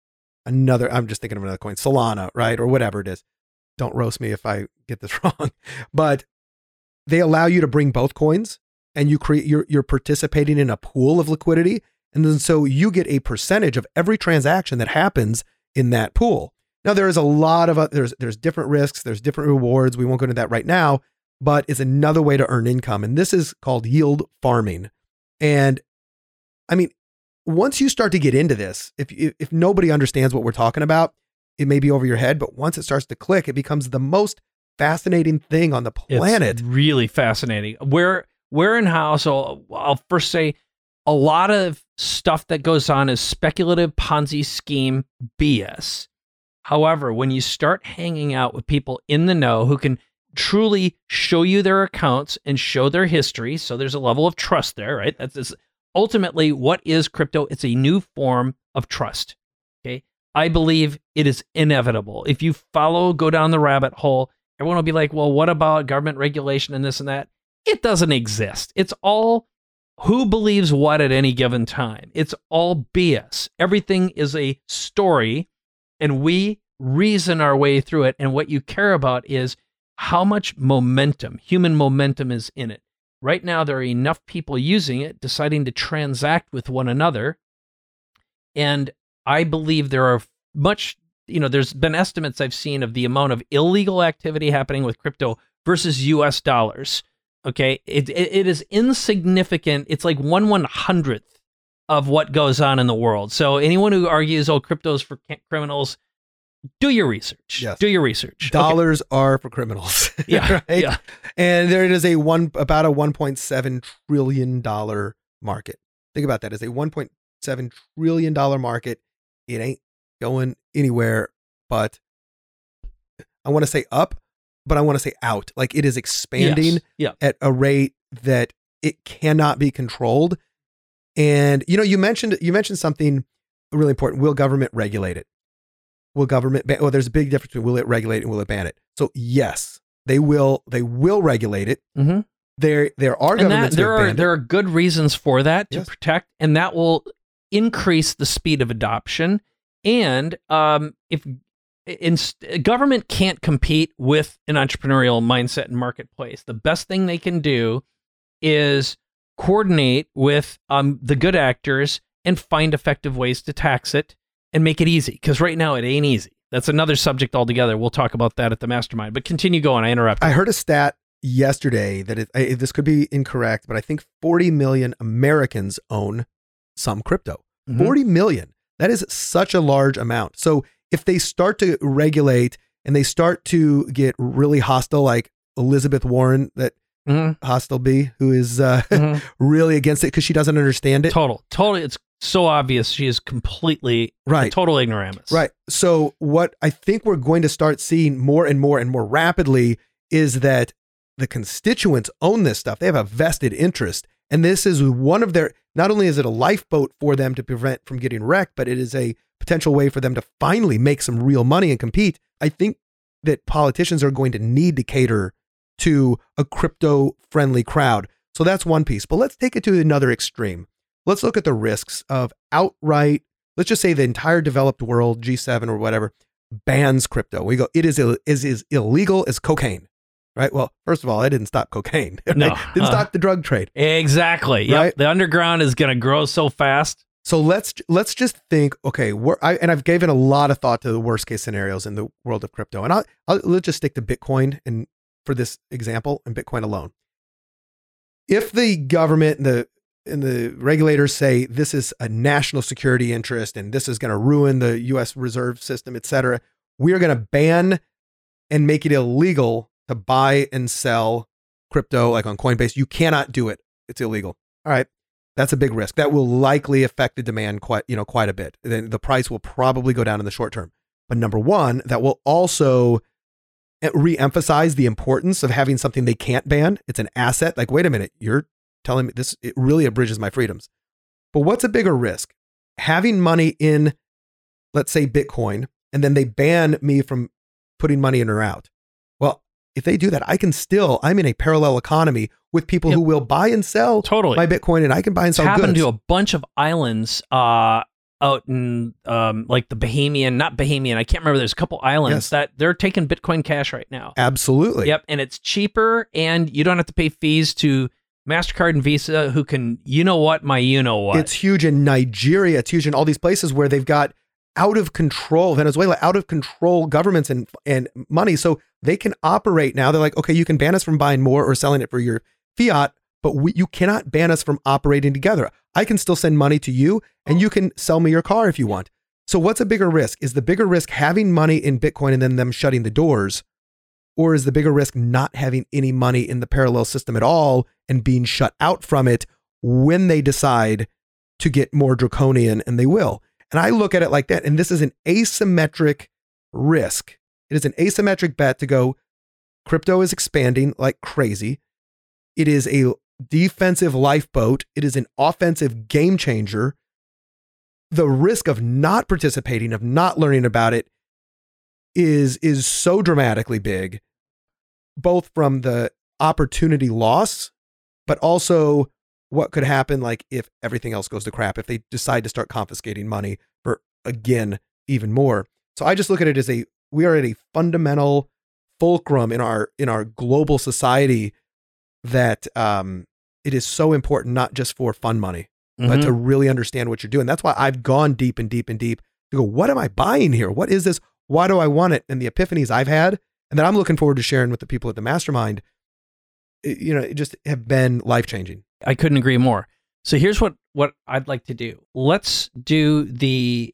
another, I'm just thinking of another coin, Solana, right? Or whatever it is. Don't roast me if I get this wrong. But they allow you to bring both coins and you create you're you're participating in a pool of liquidity and then so you get a percentage of every transaction that happens in that pool now there is a lot of uh, there's there's different risks there's different rewards we won't go into that right now but it's another way to earn income and this is called yield farming and i mean once you start to get into this if if nobody understands what we're talking about it may be over your head but once it starts to click it becomes the most fascinating thing on the planet. It's really fascinating. Where where and how? So I'll first say a lot of stuff that goes on is speculative Ponzi scheme BS. However, when you start hanging out with people in the know who can truly show you their accounts and show their history, so there's a level of trust there, right? That's this, ultimately what is crypto. It's a new form of trust. Okay. I believe it is inevitable. If you follow, go down the rabbit hole, Everyone will be like, well, what about government regulation and this and that? It doesn't exist. It's all who believes what at any given time. It's all BS. Everything is a story, and we reason our way through it. And what you care about is how much momentum, human momentum, is in it. Right now, there are enough people using it, deciding to transact with one another. And I believe there are much you know, there's been estimates I've seen of the amount of illegal activity happening with crypto versus US dollars. Okay. It, it, it is insignificant. It's like one one hundredth of what goes on in the world. So anyone who argues, oh, crypto's for criminals, do your research. Yes. Do your research. Dollars okay. are for criminals. Yeah. right? Yeah. And there is a one about a 1.7 trillion dollar market. Think about that as a 1.7 trillion dollar market. It ain't going anywhere but I want to say up, but I want to say out. Like it is expanding yes. yeah. at a rate that it cannot be controlled. And you know, you mentioned you mentioned something really important. Will government regulate it? Will government ban? Well, there's a big difference between will it regulate and will it ban it. So yes, they will. They will regulate it. Mm-hmm. There, there are governments. That, there are there are good reasons for that to yes. protect, and that will increase the speed of adoption and um, if in, government can't compete with an entrepreneurial mindset and marketplace, the best thing they can do is coordinate with um, the good actors and find effective ways to tax it and make it easy. Because right now it ain't easy. That's another subject altogether. We'll talk about that at the mastermind. But continue going. I interrupted. I heard a stat yesterday that it, I, this could be incorrect, but I think 40 million Americans own some crypto. Mm-hmm. 40 million. That is such a large amount. So if they start to regulate and they start to get really hostile, like Elizabeth Warren, that mm-hmm. hostile bee, who is uh, mm-hmm. really against it because she doesn't understand it. Total, totally. It's so obvious she is completely right, total ignoramus. Right. So what I think we're going to start seeing more and more and more rapidly is that the constituents own this stuff. They have a vested interest, and this is one of their not only is it a lifeboat for them to prevent from getting wrecked, but it is a potential way for them to finally make some real money and compete. I think that politicians are going to need to cater to a crypto friendly crowd. So that's one piece. But let's take it to another extreme. Let's look at the risks of outright, let's just say the entire developed world, G7 or whatever, bans crypto. We go, it is, is, is illegal as cocaine right? Well, first of all, it didn't stop cocaine. Right? No, didn't uh, stop the drug trade. Exactly. Right? Yep. The underground is going to grow so fast. So let's let's just think. Okay, I, and I've given a lot of thought to the worst case scenarios in the world of crypto, and I'll, I'll let's just stick to Bitcoin and for this example and Bitcoin alone. If the government and the and the regulators say this is a national security interest and this is going to ruin the U.S. reserve system, et cetera, we are going to ban and make it illegal to buy and sell crypto like on Coinbase. You cannot do it. It's illegal. All right. That's a big risk. That will likely affect the demand quite, you know, quite a bit. The, the price will probably go down in the short term. But number one, that will also eh, re-emphasize the importance of having something they can't ban. It's an asset. Like, wait a minute, you're telling me this, it really abridges my freedoms. But what's a bigger risk? Having money in, let's say, Bitcoin, and then they ban me from putting money in or out. If they do that, I can still, I'm in a parallel economy with people Yep. who will buy and sell Totally. my Bitcoin and I can buy and sell. It's sell happened goods. to a bunch of islands uh, out in um, like the Bahamian, not Bahamian. I can't remember. There's a couple islands Yes. that they're taking Bitcoin Cash right now. Absolutely. Yep, and it's cheaper, and you don't have to pay fees to Mastercard and Visa, who can, you know what, my you know what. It's huge in Nigeria. It's huge in all these places where they've got out of control Venezuela, out of control governments and and money. So they can operate now. They're like, okay, you can ban us from buying more or selling it for your fiat, but we, you cannot ban us from operating together. I can still send money to you, and you can sell me your car if you want. So what's a bigger risk? Is the bigger risk having money in Bitcoin and then them shutting the doors? Or is the bigger risk not having any money in the parallel system at all and being shut out from it when they decide to get more draconian and they will. And I look at it like that. And this is an asymmetric risk. It is an asymmetric bet to go, crypto is expanding like crazy. It is a defensive lifeboat. It is an offensive game changer. The risk of not participating, of not learning about it, is is so dramatically big, both from the opportunity loss, but also what could happen like if everything else goes to crap if they decide to start confiscating money for again even more. So i just look at it as a we are at a fundamental fulcrum in our in our global society that um it is so important not just for fun money but Mhm. to really understand what you're doing. That's why i've gone deep and deep and deep to go what am i buying here? What is this? Why do i want it? And the epiphanies i've had and that i'm looking forward to sharing with the people at the mastermind you know it just have been life changing I couldn't agree more. So here's what what I'd like to do. Let's do the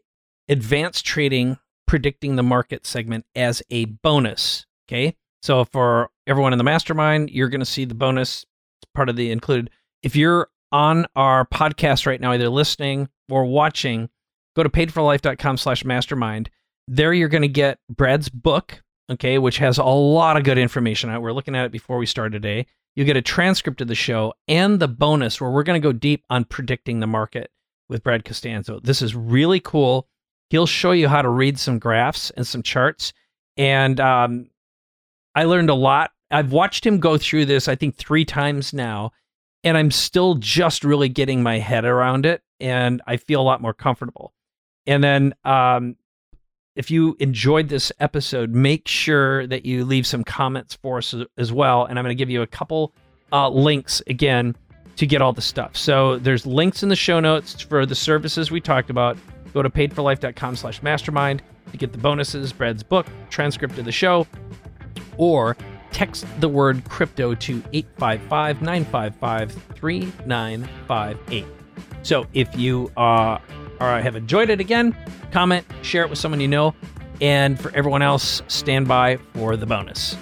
advanced trading predicting the market segment as a bonus. Okay. So for everyone in the mastermind, you're going to see the bonus it's part of the included. If you're on our podcast right now, either listening or watching, go to paidforlife.com slash mastermind. There you're going to get Brad's book, okay, which has a lot of good information. out. We're looking at it before we start today. You get a transcript of the show and the bonus where we're going to go deep on predicting the market with Brad Costanzo. This is really cool. He'll show you how to read some graphs and some charts. And um, I learned a lot. I've watched him go through this, I think, three times now, and I'm still just really getting my head around it. And I feel a lot more comfortable. And then um, if you enjoyed this episode, make sure that you leave some comments for us as- well. And I'm going to give you a couple uh, links again to get all the stuff. So there's links in the show notes for the services we talked about. Go to paidforlife.com slash mastermind to get the bonuses, Brad's book, transcript of the show, or text the word crypto to 855 955 3958. So if you uh, are, have enjoyed it again, comment, share it with someone you know, and for everyone else, stand by for the bonus.